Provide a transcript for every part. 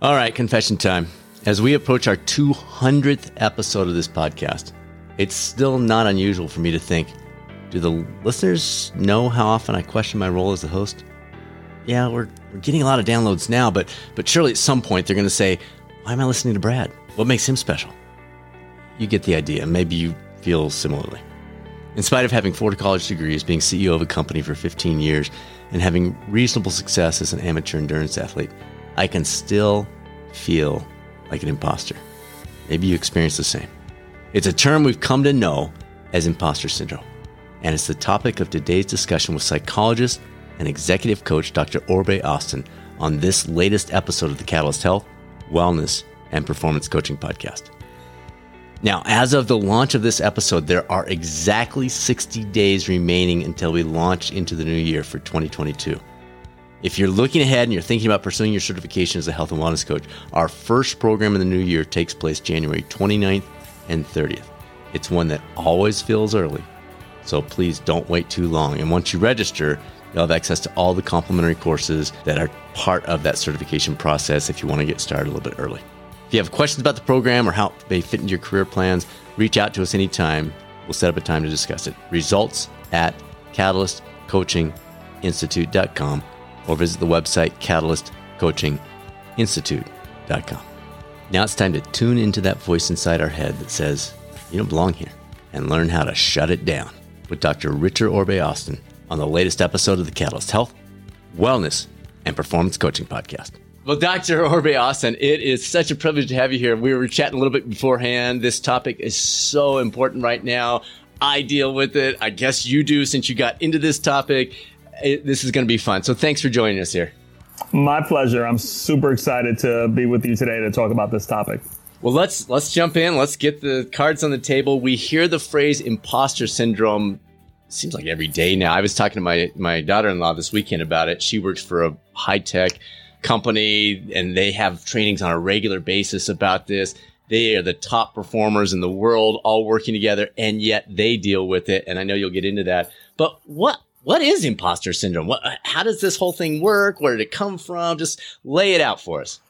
All right, confession time. As we approach our 200th episode of this podcast, it's still not unusual for me to think do the listeners know how often I question my role as the host? Yeah, we're, we're getting a lot of downloads now, but, but surely at some point they're going to say, Why am I listening to Brad? What makes him special? You get the idea. Maybe you feel similarly. In spite of having four college degrees, being CEO of a company for 15 years, and having reasonable success as an amateur endurance athlete, I can still feel like an imposter. Maybe you experience the same. It's a term we've come to know as imposter syndrome and it's the topic of today's discussion with psychologist and executive coach Dr. Orbe Austin on this latest episode of the Catalyst Health, Wellness, and Performance Coaching Podcast. Now, as of the launch of this episode, there are exactly 60 days remaining until we launch into the new year for 2022. If you're looking ahead and you're thinking about pursuing your certification as a health and wellness coach, our first program in the new year takes place January 29th and 30th. It's one that always feels early, so please don't wait too long. And once you register, you'll have access to all the complimentary courses that are part of that certification process if you want to get started a little bit early. If you have questions about the program or how they fit into your career plans, reach out to us anytime. We'll set up a time to discuss it. Results at catalystcoachinginstitute.com or visit the website catalystcoachinginstitute.com. Now it's time to tune into that voice inside our head that says, you don't belong here, and learn how to shut it down with Dr. Richard Orbe Austin on the latest episode of the Catalyst Health, Wellness, and Performance Coaching Podcast. Well, Dr. Orbe Austin, it is such a privilege to have you here. We were chatting a little bit beforehand. This topic is so important right now. I deal with it. I guess you do since you got into this topic. It, this is going to be fun. So thanks for joining us here. My pleasure. I'm super excited to be with you today to talk about this topic. Well, let's let's jump in. Let's get the cards on the table. We hear the phrase imposter syndrome seems like every day now. I was talking to my my daughter-in-law this weekend about it. She works for a high-tech company and they have trainings on a regular basis about this. They are the top performers in the world all working together and yet they deal with it and I know you'll get into that. But what what is imposter syndrome? What uh, how does this whole thing work? Where did it come from? Just lay it out for us.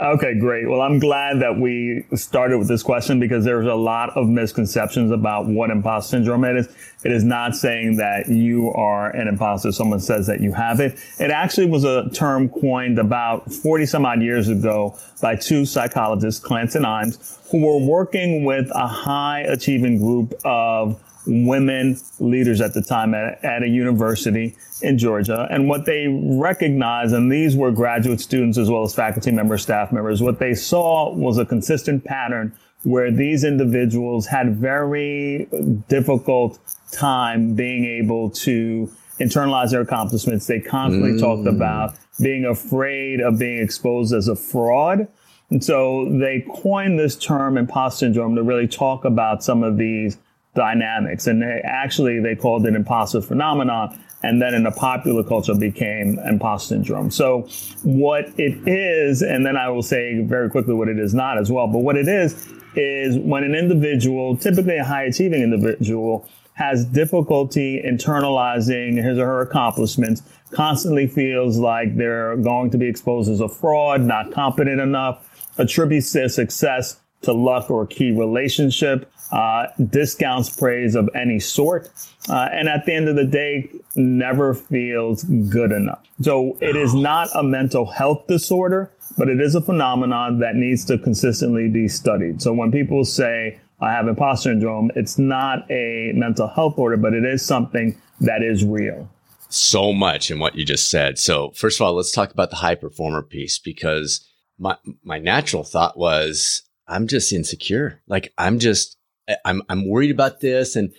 Okay, great. Well, I'm glad that we started with this question because there's a lot of misconceptions about what imposter syndrome is. It is not saying that you are an imposter. Someone says that you have it. It actually was a term coined about 40 some odd years ago by two psychologists, Clance and Imes, who were working with a high achieving group of women leaders at the time at, at, a university in Georgia. And what they recognized, and these were graduate students as well as faculty members, staff members, what they saw was a consistent pattern where these individuals had very difficult time being able to internalize their accomplishments. They constantly mm. talked about being afraid of being exposed as a fraud. And so they coined this term imposter syndrome to really talk about some of these dynamics. And they actually, they called it imposter phenomenon. And then in the popular culture became imposter syndrome. So what it is, and then I will say very quickly what it is not as well, but what it is, is when an individual, typically a high achieving individual, has difficulty internalizing his or her accomplishments, constantly feels like they're going to be exposed as a fraud, not competent enough, attributes their success to luck or a key relationship, uh, discounts praise of any sort, uh, and at the end of the day, never feels good enough. So it is not a mental health disorder, but it is a phenomenon that needs to consistently be studied. So when people say, I have imposter syndrome, it's not a mental health order, but it is something that is real. So much in what you just said. So first of all, let's talk about the high performer piece because my my natural thought was I'm just insecure. Like I'm just I'm I'm worried about this and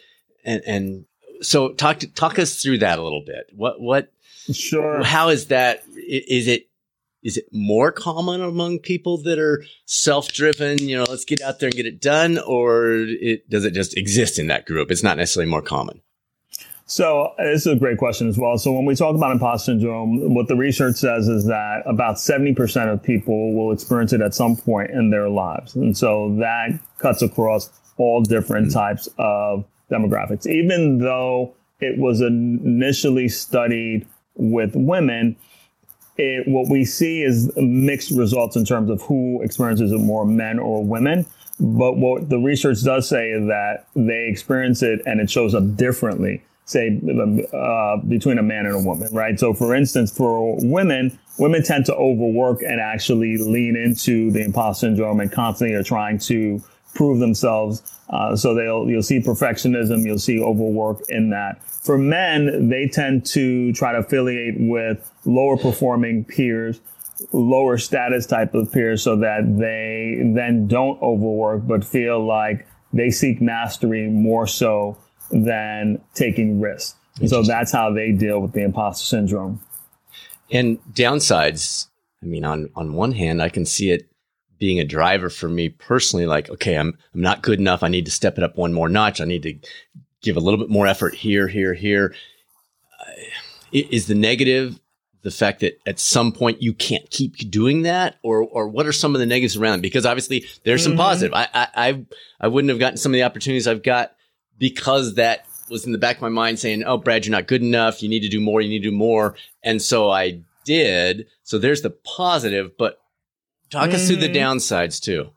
and and so talk to, talk us through that a little bit. What what sure how is that is it is it more common among people that are self-driven you know let's get out there and get it done or it does it just exist in that group it's not necessarily more common so this is a great question as well. So when we talk about imposter syndrome, what the research says is that about 70% of people will experience it at some point in their lives. And so that cuts across all different mm-hmm. types of demographics. Even though it was initially studied with women, it, what we see is mixed results in terms of who experiences it more, men or women. But what the research does say is that they experience it and it shows up differently, say, uh, between a man and a woman, right? So, for instance, for women, women tend to overwork and actually lean into the imposter syndrome and constantly are trying to prove themselves. Uh, so they'll you'll see perfectionism, you'll see overwork in that. For men, they tend to try to affiliate with lower performing peers, lower status type of peers, so that they then don't overwork, but feel like they seek mastery more so than taking risks. So that's how they deal with the imposter syndrome. And downsides, I mean, on on one hand, I can see it being a driver for me personally, like, okay, I'm I'm not good enough. I need to step it up one more notch. I need to give a little bit more effort here, here, here. Uh, is the negative the fact that at some point you can't keep doing that, or or what are some of the negatives around it? Because obviously there's some mm-hmm. positive. I, I I I wouldn't have gotten some of the opportunities I've got because that was in the back of my mind saying, "Oh, Brad, you're not good enough. You need to do more. You need to do more." And so I did. So there's the positive, but talk mm-hmm. us through the downsides too.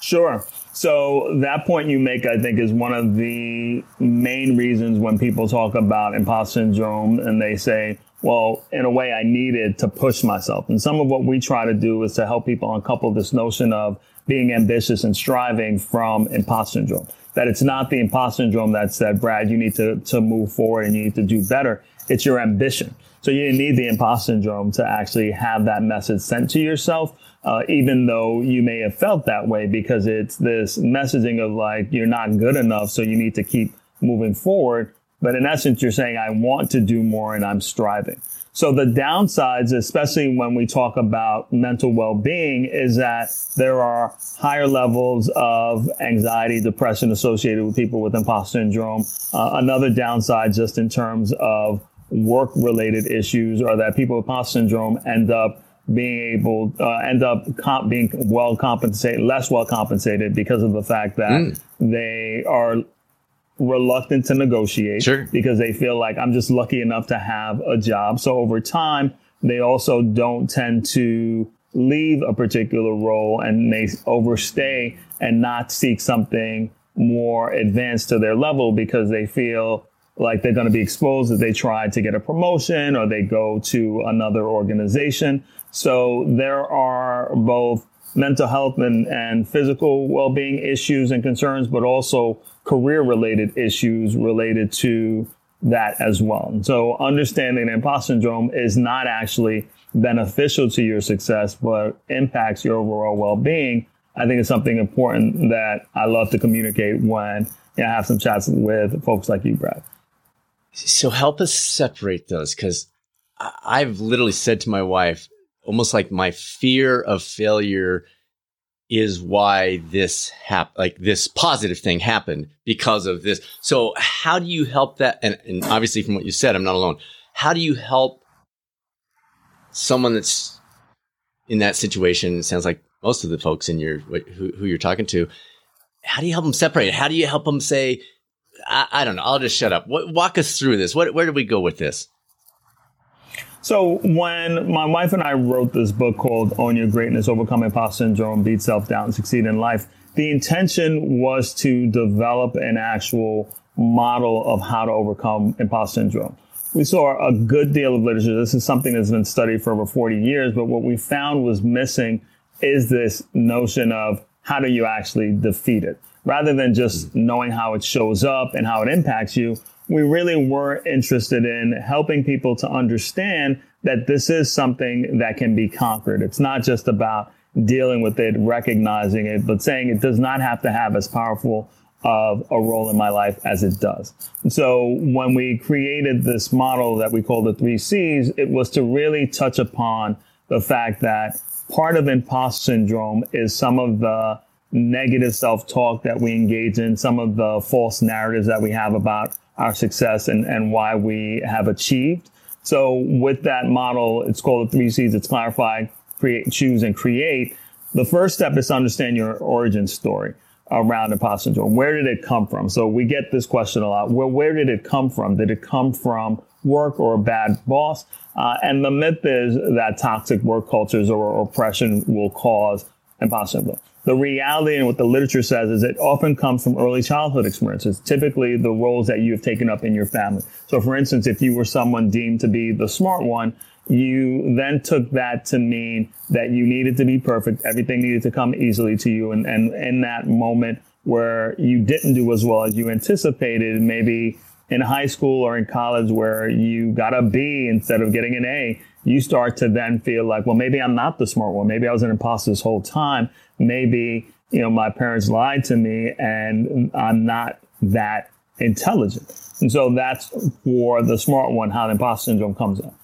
Sure. So that point you make, I think, is one of the main reasons when people talk about imposter syndrome and they say, well, in a way, I needed to push myself. And some of what we try to do is to help people uncouple this notion of being ambitious and striving from imposter syndrome. That it's not the imposter syndrome that said, Brad, you need to, to move forward and you need to do better. It's your ambition. So you need the imposter syndrome to actually have that message sent to yourself uh, even though you may have felt that way because it's this messaging of like, you're not good enough, so you need to keep moving forward. But in essence, you're saying, I want to do more and I'm striving. So the downsides, especially when we talk about mental well-being, is that there are higher levels of anxiety, depression associated with people with imposter syndrome. Uh, another downside, just in terms of work-related issues, or that people with imposter syndrome end up being able uh, end up comp- being well compensated, less well compensated because of the fact that mm. they are reluctant to negotiate sure. because they feel like I'm just lucky enough to have a job. So over time, they also don't tend to leave a particular role and they overstay and not seek something more advanced to their level because they feel like they're going to be exposed if they try to get a promotion or they go to another organization. So there are both mental health and, and physical well-being issues and concerns, but also career related issues related to that as well. so understanding imposter syndrome is not actually beneficial to your success, but impacts your overall well-being. I think it's something important that I love to communicate when you know, I have some chats with folks like you, Brad. So help us separate those because I've literally said to my wife, almost like my fear of failure is why this hap- like this positive thing happened because of this. So how do you help that? And, and obviously from what you said, I'm not alone. How do you help someone that's in that situation? It sounds like most of the folks in your, who, who you're talking to, how do you help them separate? How do you help them say, I, I don't know. I'll just shut up. What, walk us through this. What, where do we go with this? So when my wife and I wrote this book called Own Your Greatness, Overcome Imposter Syndrome, Beat Self-Doubt, and Succeed in Life, the intention was to develop an actual model of how to overcome imposter syndrome. We saw a good deal of literature. This is something that's been studied for over 40 years, but what we found was missing is this notion of how do you actually defeat it? Rather than just knowing how it shows up and how it impacts you, we really were interested in helping people to understand that this is something that can be conquered. It's not just about dealing with it, recognizing it, but saying it does not have to have as powerful of a role in my life as it does. So when we created this model that we call the three C's, it was to really touch upon the fact that part of imposter syndrome is some of the negative self-talk that we engage in, some of the false narratives that we have about our success and, and why we have achieved. So with that model, it's called the three C's. It's clarify, create, choose, and create. The first step is to understand your origin story around imposter syndrome. Where did it come from? So we get this question a lot. Well, where did it come from? Did it come from work or a bad boss. Uh, and the myth is that toxic work cultures or oppression will cause imposter syndrome. The reality and what the literature says is it often comes from early childhood experiences, typically the roles that you have taken up in your family. So, for instance, if you were someone deemed to be the smart one, you then took that to mean that you needed to be perfect. Everything needed to come easily to you. And, and in that moment where you didn't do as well as you anticipated, maybe in high school or in college where you got a B instead of getting an A, you start to then feel like, well, maybe I'm not the smart one. Maybe I was an imposter this whole time. Maybe, you know, my parents lied to me and I'm not that intelligent. And so that's for the smart one, how the imposter syndrome comes up.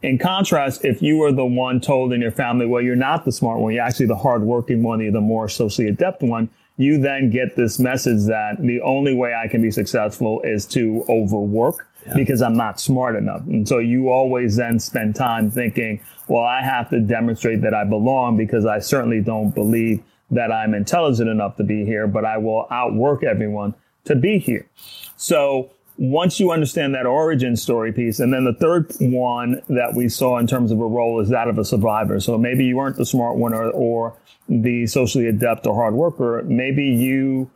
In contrast, if you were the one told in your family, well, you're not the smart one, you're actually the hardworking one, you're the more socially adept one, you then get this message that the only way I can be successful is to overwork yeah. because I'm not smart enough. And so you always then spend time thinking, well, I have to demonstrate that I belong because I certainly don't believe that I'm intelligent enough to be here, but I will outwork everyone to be here. So once you understand that origin story piece, and then the third one that we saw in terms of a role is that of a survivor. So maybe you weren't the smart one or, or the socially adept or hard worker. Maybe you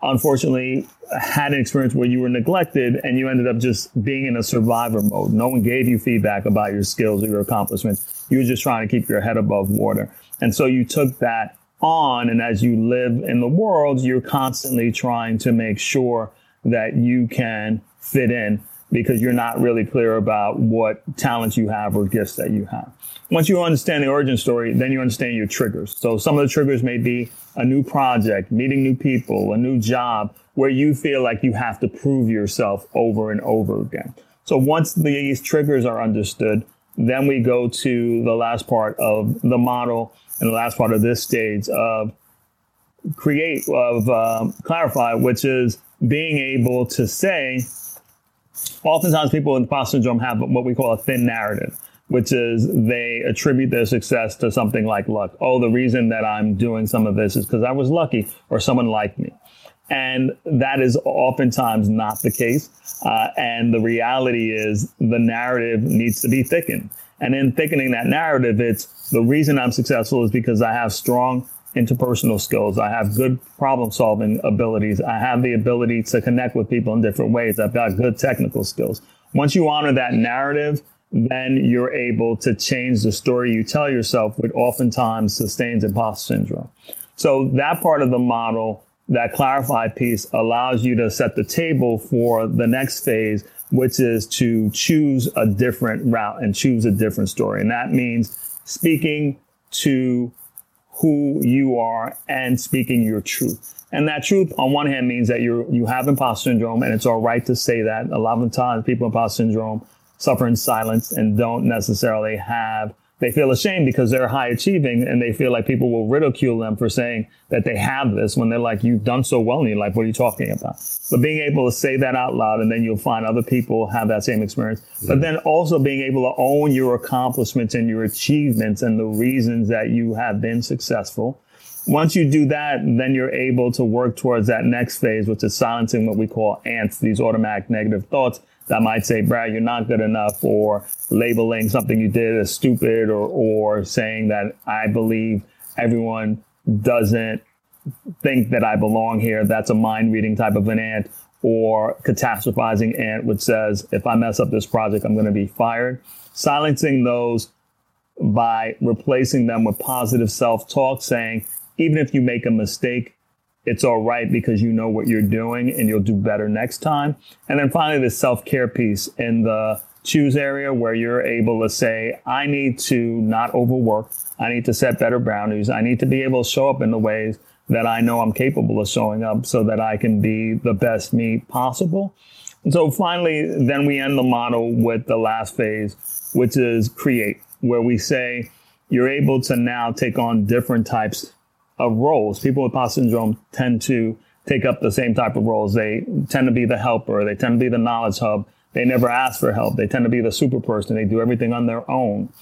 unfortunately had an experience where you were neglected and you ended up just being in a survivor mode. No one gave you feedback about your skills or your accomplishments. You were just trying to keep your head above water. And so you took that on. And as you live in the world, you're constantly trying to make sure that you can fit in because you're not really clear about what talents you have or gifts that you have. Once you understand the origin story, then you understand your triggers. So some of the triggers may be a new project, meeting new people, a new job where you feel like you have to prove yourself over and over again. So once these triggers are understood, then we go to the last part of the model and the last part of this stage of create, of um, clarify, which is being able to say, oftentimes people with imposter syndrome have what we call a thin narrative, which is they attribute their success to something like luck. Oh, the reason that I'm doing some of this is because I was lucky or someone liked me. And that is oftentimes not the case. Uh, and the reality is the narrative needs to be thickened. And in thickening that narrative, it's the reason I'm successful is because I have strong interpersonal skills. I have good problem solving abilities. I have the ability to connect with people in different ways. I've got good technical skills. Once you honor that narrative, then you're able to change the story you tell yourself, which oftentimes sustains imposter syndrome. So that part of the model, that clarified piece allows you to set the table for the next phase, which is to choose a different route and choose a different story. And that means speaking to who you are and speaking your truth. And that truth, on one hand, means that you you have imposter syndrome, and it's all right to say that. A lot of times, people with imposter syndrome suffer in silence and don't necessarily have they feel ashamed because they're high achieving and they feel like people will ridicule them for saying that they have this when they're like, you've done so well in your life. What are you talking about? But being able to say that out loud and then you'll find other people have that same experience. Yeah. But mm-hmm. then also being able to own your accomplishments and your achievements and the reasons that you have been successful. Once you do that, then you're able to work towards that next phase, which is silencing what we call ants, these automatic negative thoughts that might say, Brad, you're not good enough, or labeling something you did as stupid, or, or saying that I believe everyone doesn't think that I belong here. That's a mind reading type of an ant, or catastrophizing ant, which says, if I mess up this project, I'm going to be fired. Silencing those by replacing them with positive self talk, saying, even if you make a mistake, it's all right because you know what you're doing and you'll do better next time. And then finally, the self care piece in the choose area where you're able to say, I need to not overwork. I need to set better boundaries. I need to be able to show up in the ways that I know I'm capable of showing up so that I can be the best me possible. And so finally, then we end the model with the last phase, which is create, where we say you're able to now take on different types of roles. People with imposter syndrome tend to take up the same type of roles. They tend to be the helper. They tend to be the knowledge hub. They never ask for help. They tend to be the super person. They do everything on their own.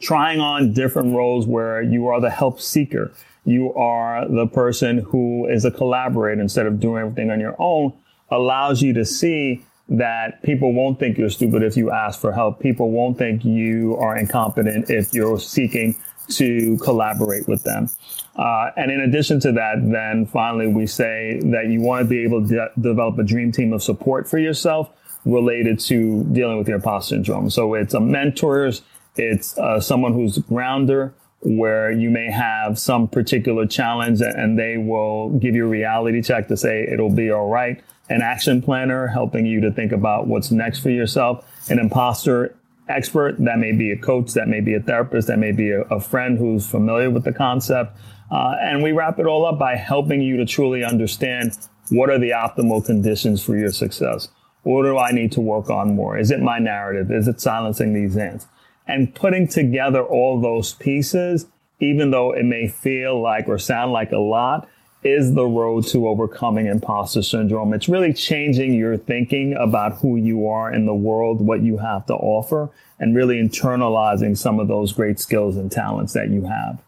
Trying on different roles where you are the help seeker. You are the person who is a collaborator instead of doing everything on your own allows you to see that people won't think you're stupid if you ask for help. People won't think you are incompetent if you're seeking to collaborate with them. Uh, and in addition to that, then finally, we say that you want to be able to de- develop a dream team of support for yourself related to dealing with your imposter syndrome. So it's a mentors, it's uh, someone who's a grounder, where you may have some particular challenge and they will give you a reality check to say it'll be all right. An action planner helping you to think about what's next for yourself. An imposter expert that may be a coach, that may be a therapist, that may be a, a friend who's familiar with the concept. Uh, and we wrap it all up by helping you to truly understand what are the optimal conditions for your success. What do I need to work on more? Is it my narrative? Is it silencing these ants? and putting together all those pieces, even though it may feel like or sound like a lot, is the road to overcoming imposter syndrome. It's really changing your thinking about who you are in the world, what you have to offer, and really internalizing some of those great skills and talents that you have.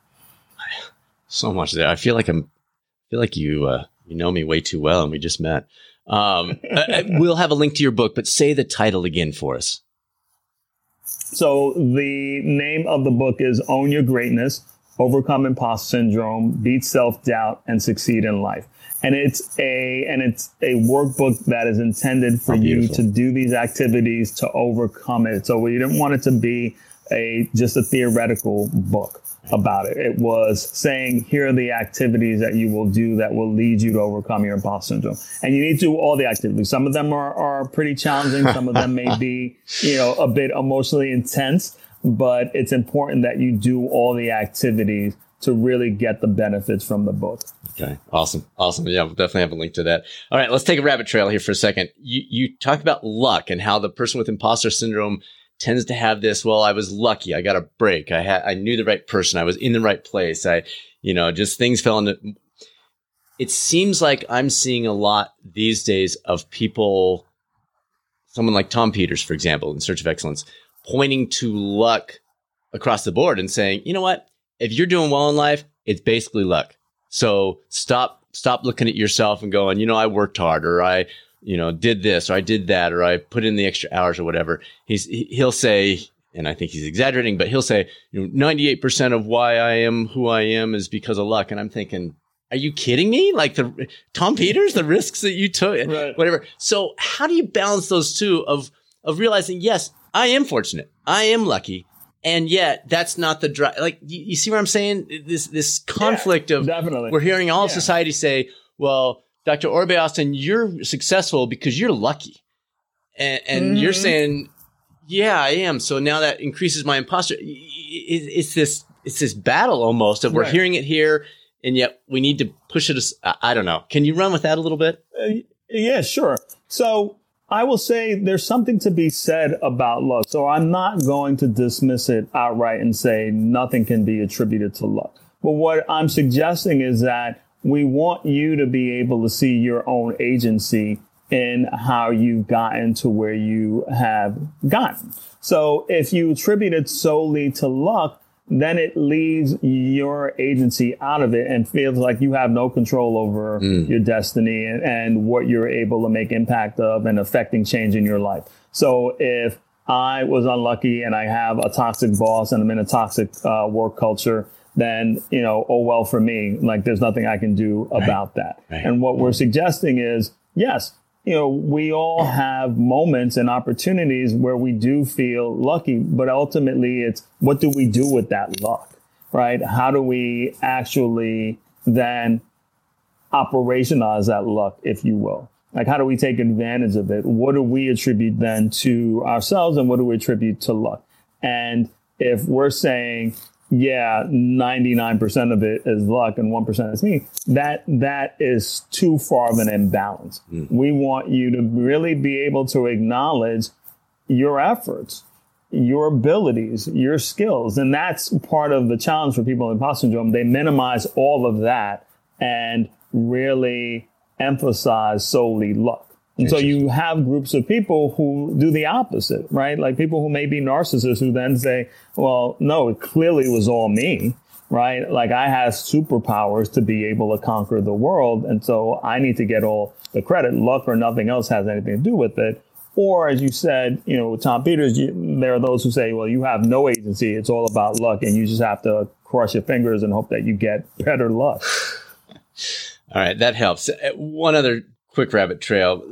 So much there. I feel like I'm I feel like you uh, you know me way too well, and we just met. Um, we'll have a link to your book, but say the title again for us. So the name of the book is Own Your Greatness, Overcome Imposter Syndrome, Beat Self-Doubt, and Succeed in Life. And it's a and it's a workbook that is intended for oh, you to do these activities to overcome it. So we didn't want it to be a just a theoretical book about it. It was saying, here are the activities that you will do that will lead you to overcome your imposter syndrome. And you need to do all the activities. Some of them are, are pretty challenging. Some of them may be, you know, a bit emotionally intense, but it's important that you do all the activities to really get the benefits from the book. Okay. Awesome. Awesome. Yeah, we'll definitely have a link to that. All right. Let's take a rabbit trail here for a second. You, you talk about luck and how the person with imposter syndrome tends to have this, well, I was lucky. I got a break. I had, I knew the right person. I was in the right place. I, you know, just things fell into, it seems like I'm seeing a lot these days of people, someone like Tom Peters, for example, in Search of Excellence, pointing to luck across the board and saying, you know what? If you're doing well in life, it's basically luck. So stop, stop looking at yourself and going, you know, I worked hard or I, you know, did this or I did that or I put in the extra hours or whatever. He's he'll say, and I think he's exaggerating, but he'll say, you know, 98% of why I am who I am is because of luck. And I'm thinking, are you kidding me? Like the Tom Peters, the risks that you took, right. whatever. So how do you balance those two of of realizing, yes, I am fortunate, I am lucky, and yet that's not the drive. Like you, you, see what I'm saying? This this conflict yeah, of definitely. We're hearing all yeah. of society say, well, Dr. Orbe Austin, you're successful because you're lucky. And, and mm-hmm. you're saying, yeah, I am. So now that increases my imposter. It's this, it's this battle almost of we're right. hearing it here and yet we need to push it. I don't know. Can you run with that a little bit? Uh, yeah, sure. So I will say there's something to be said about luck. So I'm not going to dismiss it outright and say nothing can be attributed to luck. But what I'm suggesting is that we want you to be able to see your own agency in how you've gotten to where you have gotten. So if you attribute it solely to luck, then it leaves your agency out of it and feels like you have no control over mm. your destiny and, and what you're able to make impact of and affecting change in your life. So if I was unlucky and I have a toxic boss and I'm in a toxic uh, work culture, then, you know, oh, well, for me, like there's nothing I can do about right. that. Right. And what we're suggesting is, yes, you know, we all have moments and opportunities where we do feel lucky, but ultimately it's what do we do with that luck, right? How do we actually then operationalize that luck, if you will? Like, how do we take advantage of it? What do we attribute then to ourselves and what do we attribute to luck? And if we're saying, yeah, 99% of it is luck and 1% is me, that, that is too far of an imbalance. Mm. We want you to really be able to acknowledge your efforts, your abilities, your skills. And that's part of the challenge for people in imposter syndrome. They minimize all of that and really emphasize solely luck. And so you have groups of people who do the opposite, right? Like people who may be narcissists who then say, well, no, it clearly was all me, right? Like I have superpowers to be able to conquer the world. And so I need to get all the credit. Luck or nothing else has anything to do with it. Or as you said, you know, with Tom Peters, you, there are those who say, well, you have no agency. It's all about luck and you just have to cross your fingers and hope that you get better luck. All right. That helps. Uh, one other quick rabbit trail,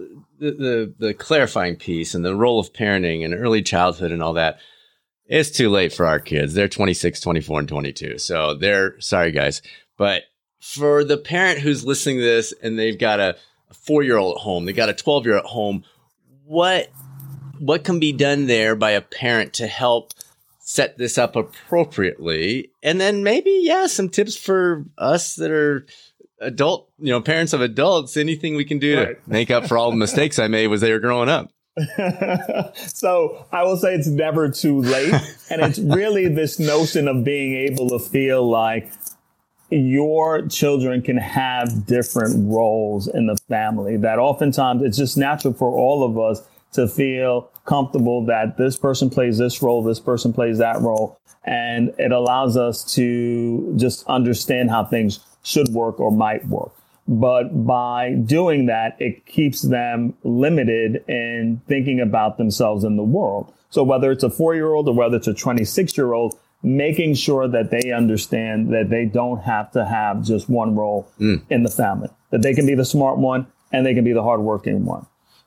the, the, clarifying piece and the role of parenting and early childhood and all that. It's too late for our kids. They're 26, 24, and 22. So they're sorry, guys. But for the parent who's listening to this and they've got a, a four year old at home, they got a 12 year old at home, what what can be done there by a parent to help set this up appropriately? And then maybe, yeah, some tips for us that are adult, you know, parents of adults, anything we can do right. to make up for all the mistakes I made was they were growing up. so I will say it's never too late. And it's really this notion of being able to feel like your children can have different roles in the family that oftentimes it's just natural for all of us to feel comfortable that this person plays this role, this person plays that role. And it allows us to just understand how things should work or might work. But by doing that, it keeps them limited in thinking about themselves in the world. So whether it's a four year old or whether it's a 26 year old, making sure that they understand that they don't have to have just one role mm. in the family, that they can be the smart one and they can be the hardworking one,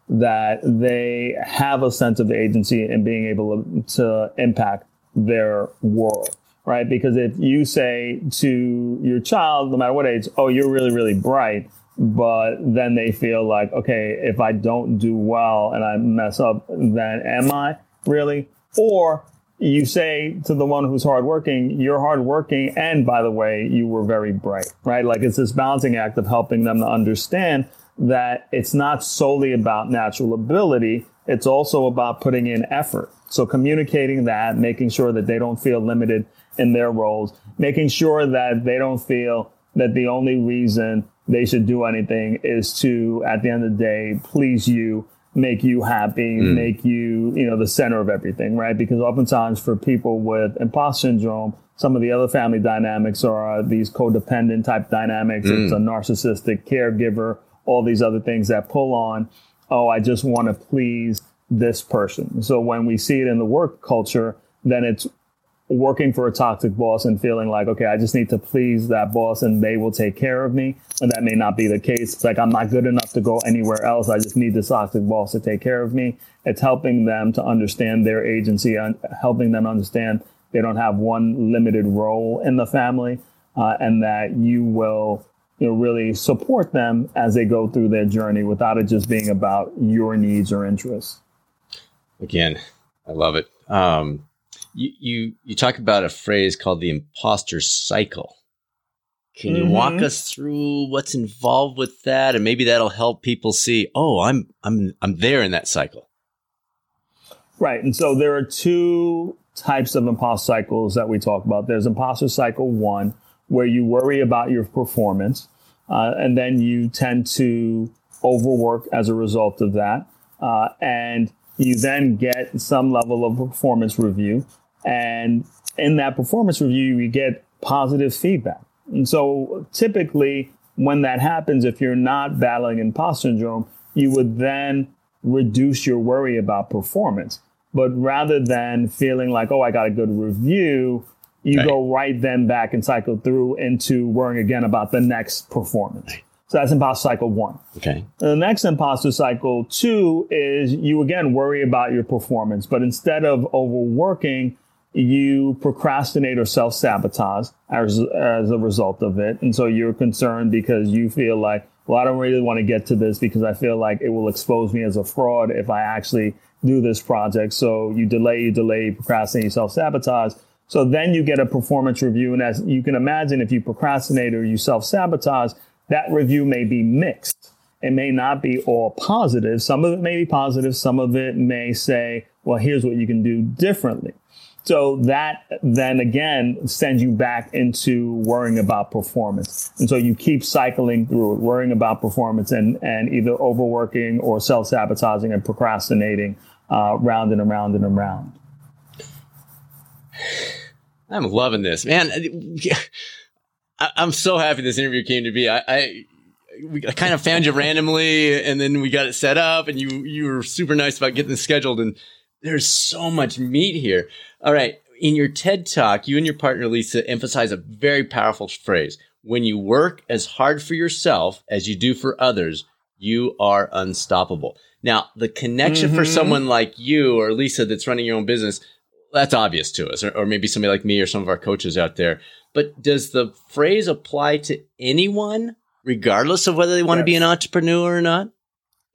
that they have a sense of agency and being able to, to impact their world, right? Because if you say to your child, no matter what age, oh, you're really, really bright, but then they feel like, okay, if I don't do well and I mess up, then am I really? Or you say to the one who's hardworking, you're hardworking, and by the way, you were very bright, right? Like it's this balancing act of helping them to understand that it's not solely about natural ability. It's also about putting in effort. So communicating that, making sure that they don't feel limited in their roles, making sure that they don't feel that the only reason they should do anything is to, at the end of the day, please you make you happy, mm. make you, you know, the center of everything, right? Because oftentimes for people with imposter syndrome, some of the other family dynamics are these codependent type dynamics. Mm. It's a narcissistic caregiver, all these other things that pull on, oh, I just want to please this person. So when we see it in the work culture, then it's working for a toxic boss and feeling like, okay, I just need to please that boss and they will take care of me. And that may not be the case. It's like, I'm not good enough to go anywhere else. I just need this toxic boss to take care of me. It's helping them to understand their agency and helping them understand they don't have one limited role in the family uh, and that you will you know, really support them as they go through their journey without it just being about your needs or interests. Again, I love it. Um, you, you you talk about a phrase called the imposter cycle. Can mm-hmm. you walk mm-hmm. us through what's involved with that, and maybe that'll help people see, oh, I'm I'm I'm there in that cycle. Right, and so there are two types of imposter cycles that we talk about. There's imposter cycle one, where you worry about your performance, uh, and then you tend to overwork as a result of that, uh, and you then get some level of performance review. And in that performance review, you get positive feedback. And so typically, when that happens, if you're not battling imposter syndrome, you would then reduce your worry about performance. But rather than feeling like, oh, I got a good review, you right. go right then back and cycle through into worrying again about the next performance. So that's imposter cycle one. Okay. The next imposter cycle two is you again worry about your performance, but instead of overworking, you procrastinate or self sabotage as, as a result of it. And so you're concerned because you feel like, well, I don't really want to get to this because I feel like it will expose me as a fraud if I actually do this project. So you delay, you delay, procrastinate, you self sabotage. So then you get a performance review. And as you can imagine, if you procrastinate or you self sabotage, that review may be mixed. It may not be all positive. Some of it may be positive. Some of it may say, well, here's what you can do differently. So that then again sends you back into worrying about performance. And so you keep cycling through it, worrying about performance and, and either overworking or self sabotaging and procrastinating uh, round and around and around. I'm loving this, man. I, am so happy this interview came to be. I, I we kind of found you randomly and then we got it set up and you, you were super nice about getting it scheduled. And there's so much meat here. All right. In your TED talk, you and your partner, Lisa, emphasize a very powerful phrase. When you work as hard for yourself as you do for others, you are unstoppable. Now, the connection mm-hmm. for someone like you or Lisa that's running your own business, that's obvious to us, or, or maybe somebody like me or some of our coaches out there. But does the phrase apply to anyone, regardless of whether they want yes. to be an entrepreneur or not?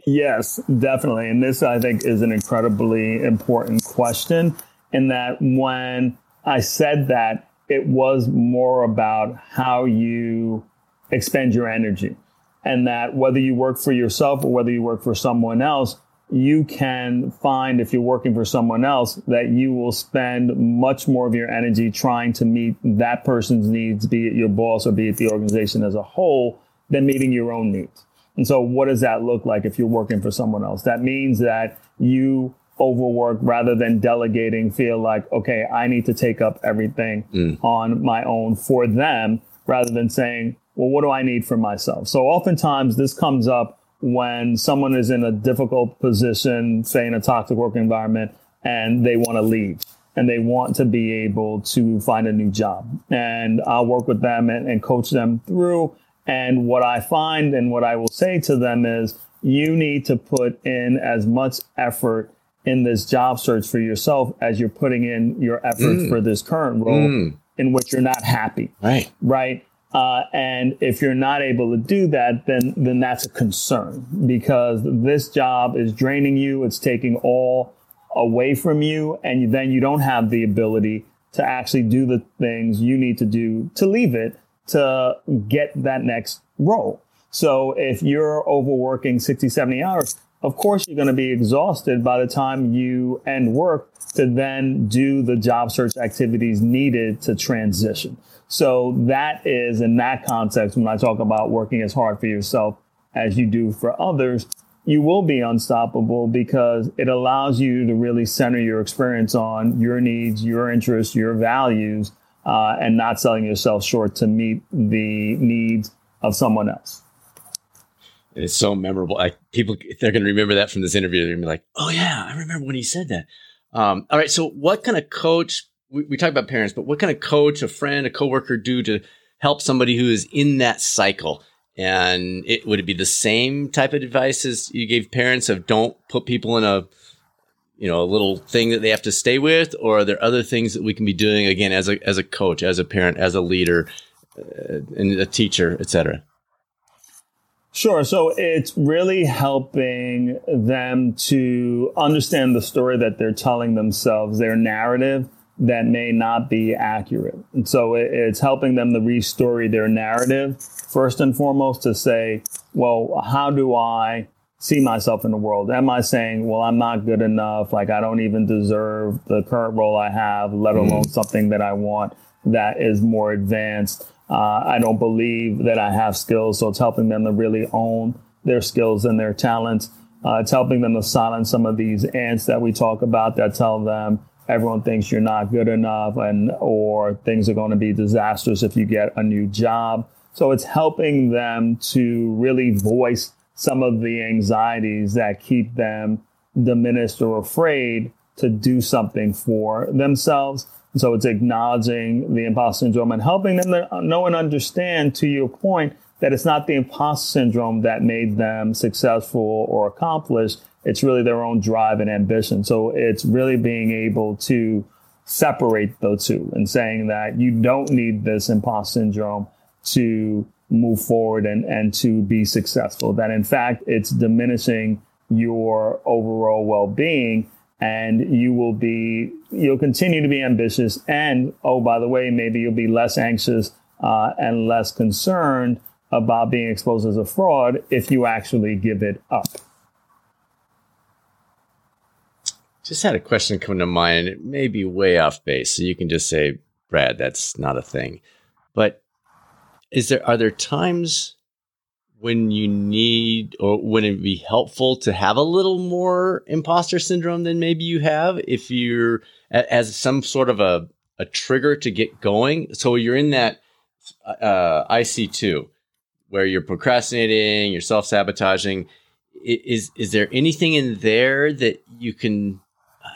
Yes, definitely. And this, I think, is an incredibly important question. In that, when I said that, it was more about how you expend your energy. And that whether you work for yourself or whether you work for someone else, you can find if you're working for someone else that you will spend much more of your energy trying to meet that person's needs, be it your boss or be it the organization as a whole, than meeting your own needs. And so what does that look like if you're working for someone else? That means that you overwork rather than delegating, feel like, okay, I need to take up everything mm. on my own for them rather than saying, well, what do I need for myself? So oftentimes this comes up when someone is in a difficult position, say in a toxic work environment, and they want to leave and they want to be able to find a new job. And I'll work with them and, and coach them through. And what I find and what I will say to them is you need to put in as much effort in this job search for yourself as you're putting in your effort mm. for this current role mm. in which you're not happy. Right. Right. Uh, and if you're not able to do that, then then that's a concern because this job is draining you. It's taking all away from you, and you, then you don't have the ability to actually do the things you need to do to leave it to get that next role. So if you're overworking 60, 70 hours, of course you're going to be exhausted by the time you end work to then do the job search activities needed to transition. So that is in that context, when I talk about working as hard for yourself as you do for others, you will be unstoppable because it allows you to really center your experience on your needs, your interests, your values, uh, and not selling yourself short to meet the needs of someone else. It's so memorable. Like people, they're going to remember that from this interview. They're going to be like, "Oh yeah, I remember when he said that." Um, all right. So, what kind of coach we, we talk about parents, but what kind of coach, a friend, a coworker do to help somebody who is in that cycle? And it would it be the same type of advice as you gave parents of don't put people in a you know a little thing that they have to stay with, or are there other things that we can be doing again as a as a coach, as a parent, as a leader, uh, and a teacher, etc. Sure. So it's really helping them to understand the story that they're telling themselves, their narrative, that may not be accurate. And so it's helping them to restory their narrative first and foremost to say, well, how do I see myself in the world? Am I saying, well, I'm not good enough? Like I don't even deserve the current role I have, let mm-hmm. alone something that I want that is more advanced. Uh, I don't believe that I have skills. So it's helping them to really own their skills and their talents. Uh, it's helping them to silence some of these ants that we talk about that tell them, everyone thinks you're not good enough and or things are going to be disastrous if you get a new job. So it's helping them to really voice some of the anxieties that keep them diminished or afraid to do something for themselves. So it's acknowledging the imposter syndrome and helping them know and understand to your point that it's not the imposter syndrome that made them successful or accomplished. It's really their own drive and ambition. So it's really being able to separate those two and saying that you don't need this imposter syndrome to move forward and, and to be successful. That in fact, it's diminishing your overall well-being and you will be, you'll continue to be ambitious. And, oh, by the way, maybe you'll be less anxious uh, and less concerned about being exposed as a fraud if you actually give it up. Just had a question come to mind. It may be way off base, so you can just say, Brad, that's not a thing. But is there are there times when you need or when it be helpful to have a little more imposter syndrome than maybe you have if you're as some sort of a, a trigger to get going? So you're in that uh, IC2 where you're procrastinating, you're self sabotaging. Is is there anything in there that you can?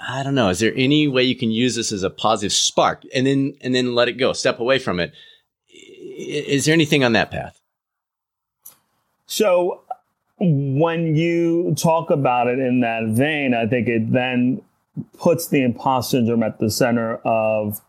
I don't know. Is there any way you can use this as a positive spark, and then and then let it go, step away from it? Is there anything on that path? So when you talk about it in that vein, I think it then puts the imposter syndrome at the center of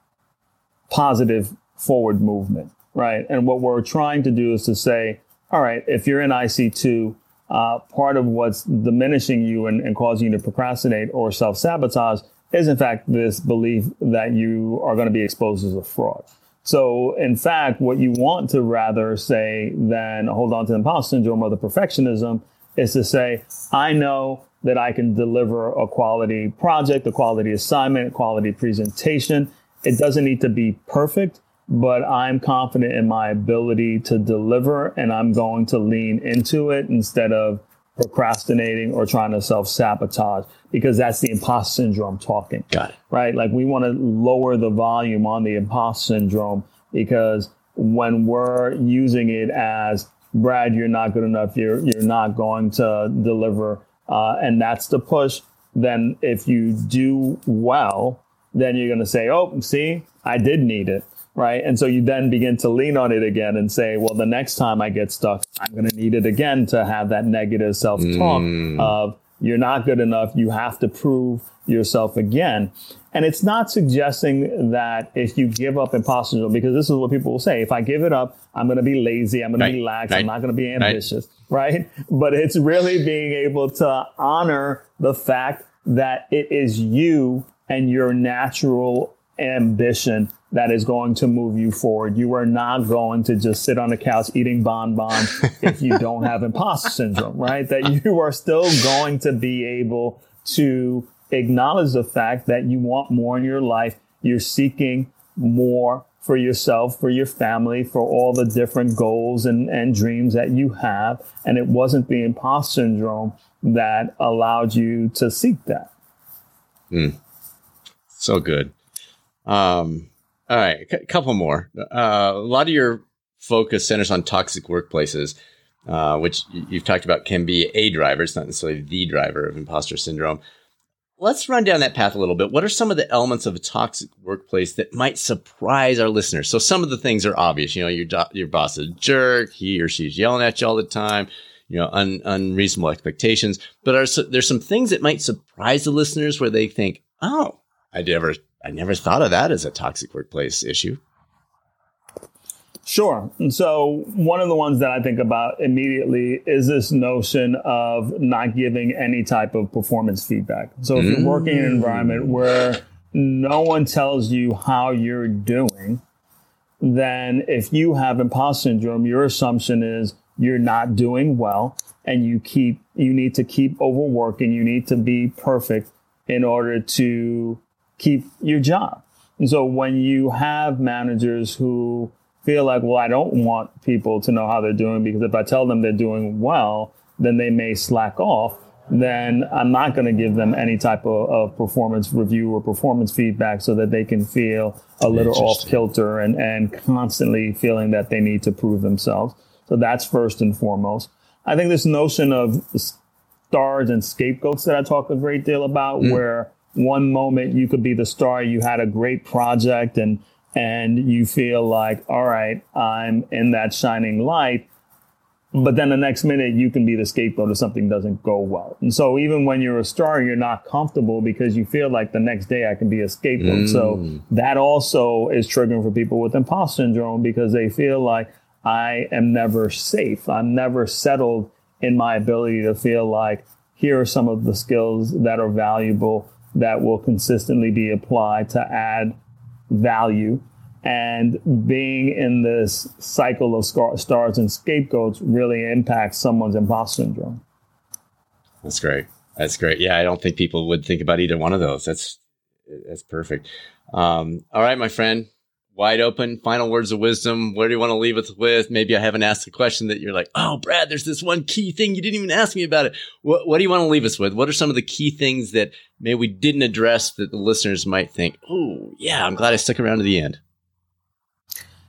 positive forward movement, right? And what we're trying to do is to say, all right, if you're in IC2, uh, part of what's diminishing you and, and causing you to procrastinate or self sabotage is, in fact, this belief that you are going to be exposed as a fraud. So, in fact, what you want to rather say than hold on to the imposter syndrome or the perfectionism is to say, I know that I can deliver a quality project, a quality assignment, a quality presentation. It doesn't need to be perfect, but I'm confident in my ability to deliver and I'm going to lean into it instead of procrastinating or trying to self sabotage because that's the imposter syndrome talking. Got it. Right? Like we want to lower the volume on the imposter syndrome because when we're using it as Brad, you're not good enough, you're you're not going to deliver, uh, and that's the push. Then if you do well, then you're going to say, "Oh, see, I did need it." Right? And so you then begin to lean on it again and say, well, the next time I get stuck, I'm going to need it again to have that negative self talk mm. of you're not good enough. You have to prove yourself again. And it's not suggesting that if you give up imposter syndrome, because this is what people will say. If I give it up, I'm going to be lazy. I'm going to be lax. Right. I'm not going to be ambitious. Right. right. But it's really being able to honor the fact that it is you and your natural ambition that is going to move you forward. You are not going to just sit on the couch eating bonbons if you don't have imposter syndrome, right? That you are still going to be able to acknowledge the fact that you want more in your life. You're seeking more for yourself, for your family, for all the different goals and, and dreams that you have. And it wasn't the imposter syndrome that allowed you to seek that. Mm. So good. Um, all right, a couple more. Uh, a lot of your focus centers on toxic workplaces, uh, which you've talked about can be a driver. It's not necessarily the driver of imposter syndrome. Let's run down that path a little bit. What are some of the elements of a toxic workplace that might surprise our listeners? So some of the things are obvious. You know, your your boss is a jerk. He or she's yelling at you all the time. You know, un, unreasonable expectations. But are, there's some things that might surprise the listeners where they think, "Oh, I never I never thought of that as a toxic workplace issue. Sure. And so one of the ones that I think about immediately is this notion of not giving any type of performance feedback. So if mm. you're working in an environment where no one tells you how you're doing, then if you have imposter syndrome, your assumption is you're not doing well and you keep you need to keep overworking, you need to be perfect in order to keep your job. And so when you have managers who feel like, well, I don't want people to know how they're doing because if I tell them they're doing well, then they may slack off. Then I'm not going to give them any type of, of, performance review or performance feedback so that they can feel a little off kilter and, and constantly feeling that they need to prove themselves. So that's first and foremost. I think this notion of stars and scapegoats that I talk a great deal about, mm. where one moment you could be the star, you had a great project and and you feel like, all right, I'm in that shining light. But then the next minute you can be the scapegoat if something doesn't go well. And so even when you're a star, you're not comfortable because you feel like the next day I can be a scapegoat. Mm. So that also is triggering for people with imposter syndrome because they feel like I am never safe. I'm never settled in my ability to feel like here are some of the skills that are valuable that will consistently be applied to add value. And being in this cycle of stars and scapegoats really impacts someone's imposter syndrome. That's great. That's great. Yeah, I don't think people would think about either one of those. That's that's perfect. Um, all right, my friend wide open. Final words of wisdom. Where do you want to leave us with? Maybe I haven't asked a question that you're like, oh, Brad, there's this one key thing you didn't even ask me about it. What, what do you want to leave us with? What are some of the key things that maybe we didn't address that the listeners might think, oh, yeah, I'm glad I stuck around to the end?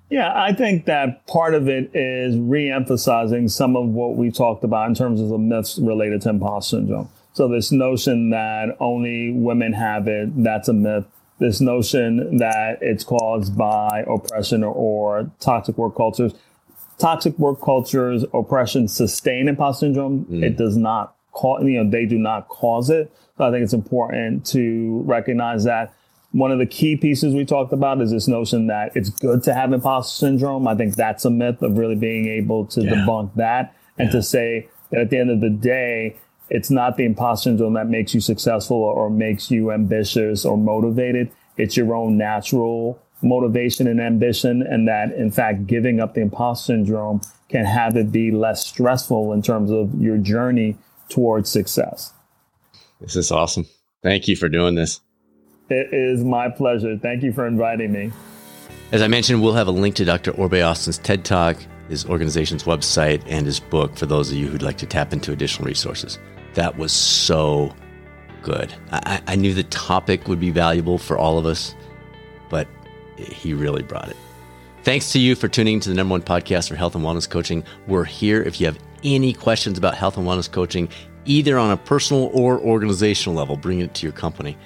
Yeah, I think that part of it is re-emphasizing some of what we talked about in terms of the myths related to imposter syndrome. So this notion that only women have it, that's a myth. This notion that it's caused by oppression or, or toxic work cultures. Toxic work cultures, oppression sustain imposter syndrome. Mm. It does not cause, you know, they do not cause it. So I think it's important to recognize that one of the key pieces we talked about is this notion that it's good to have imposter syndrome. I think that's a myth of really being able to yeah. debunk that and yeah. to say that at the end of the day, it's not the imposter syndrome that makes you successful or makes you ambitious or motivated. It's your own natural motivation and ambition. And that in fact, giving up the imposter syndrome can have it be less stressful in terms of your journey towards success. This is awesome. Thank you for doing this. It is my pleasure. Thank you for inviting me. As I mentioned, we'll have a link to Dr. Orbe Austin's TED Talk, his organization's website, and his book for those of you who'd like to tap into additional resources. That was so good. I, I knew the topic would be valuable for all of us, but he really brought it. Thanks to you for tuning to the number one podcast for health and wellness coaching. We're here if you have any questions about health and wellness coaching, either on a personal or organizational level, bring it to your company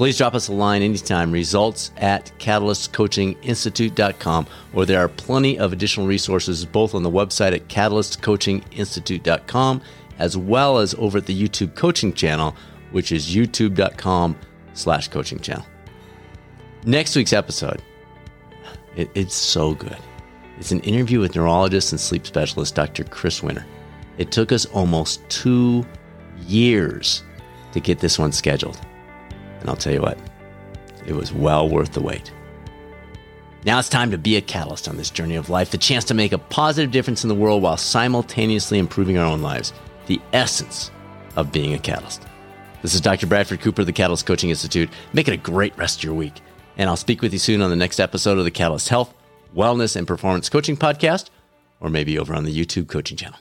please drop us a line anytime. Results at catalystcoachinginstitute.com, or there are plenty of additional resources both on the website at catalystcoachinginstitute.com as well as over at the YouTube coaching channel, which is youtube.com slash coaching channel. Next week's episode, it, it's so good. It's an interview with neurologist and sleep specialist Dr. Chris Winter. It took us almost two years to get this one scheduled. And I'll tell you what, it was well worth the wait. Now it's time to be a catalyst on this journey of life, the chance to make a positive difference in the world while simultaneously improving our own lives. The essence of being a catalyst. This is Dr. Bradford Cooper of the Catalyst Coaching Institute. Make it a great rest of your week. And I'll speak with you soon on the next episode of the Catalyst Health, Wellness, and Performance Coaching Podcast, or maybe over on the YouTube coaching channel.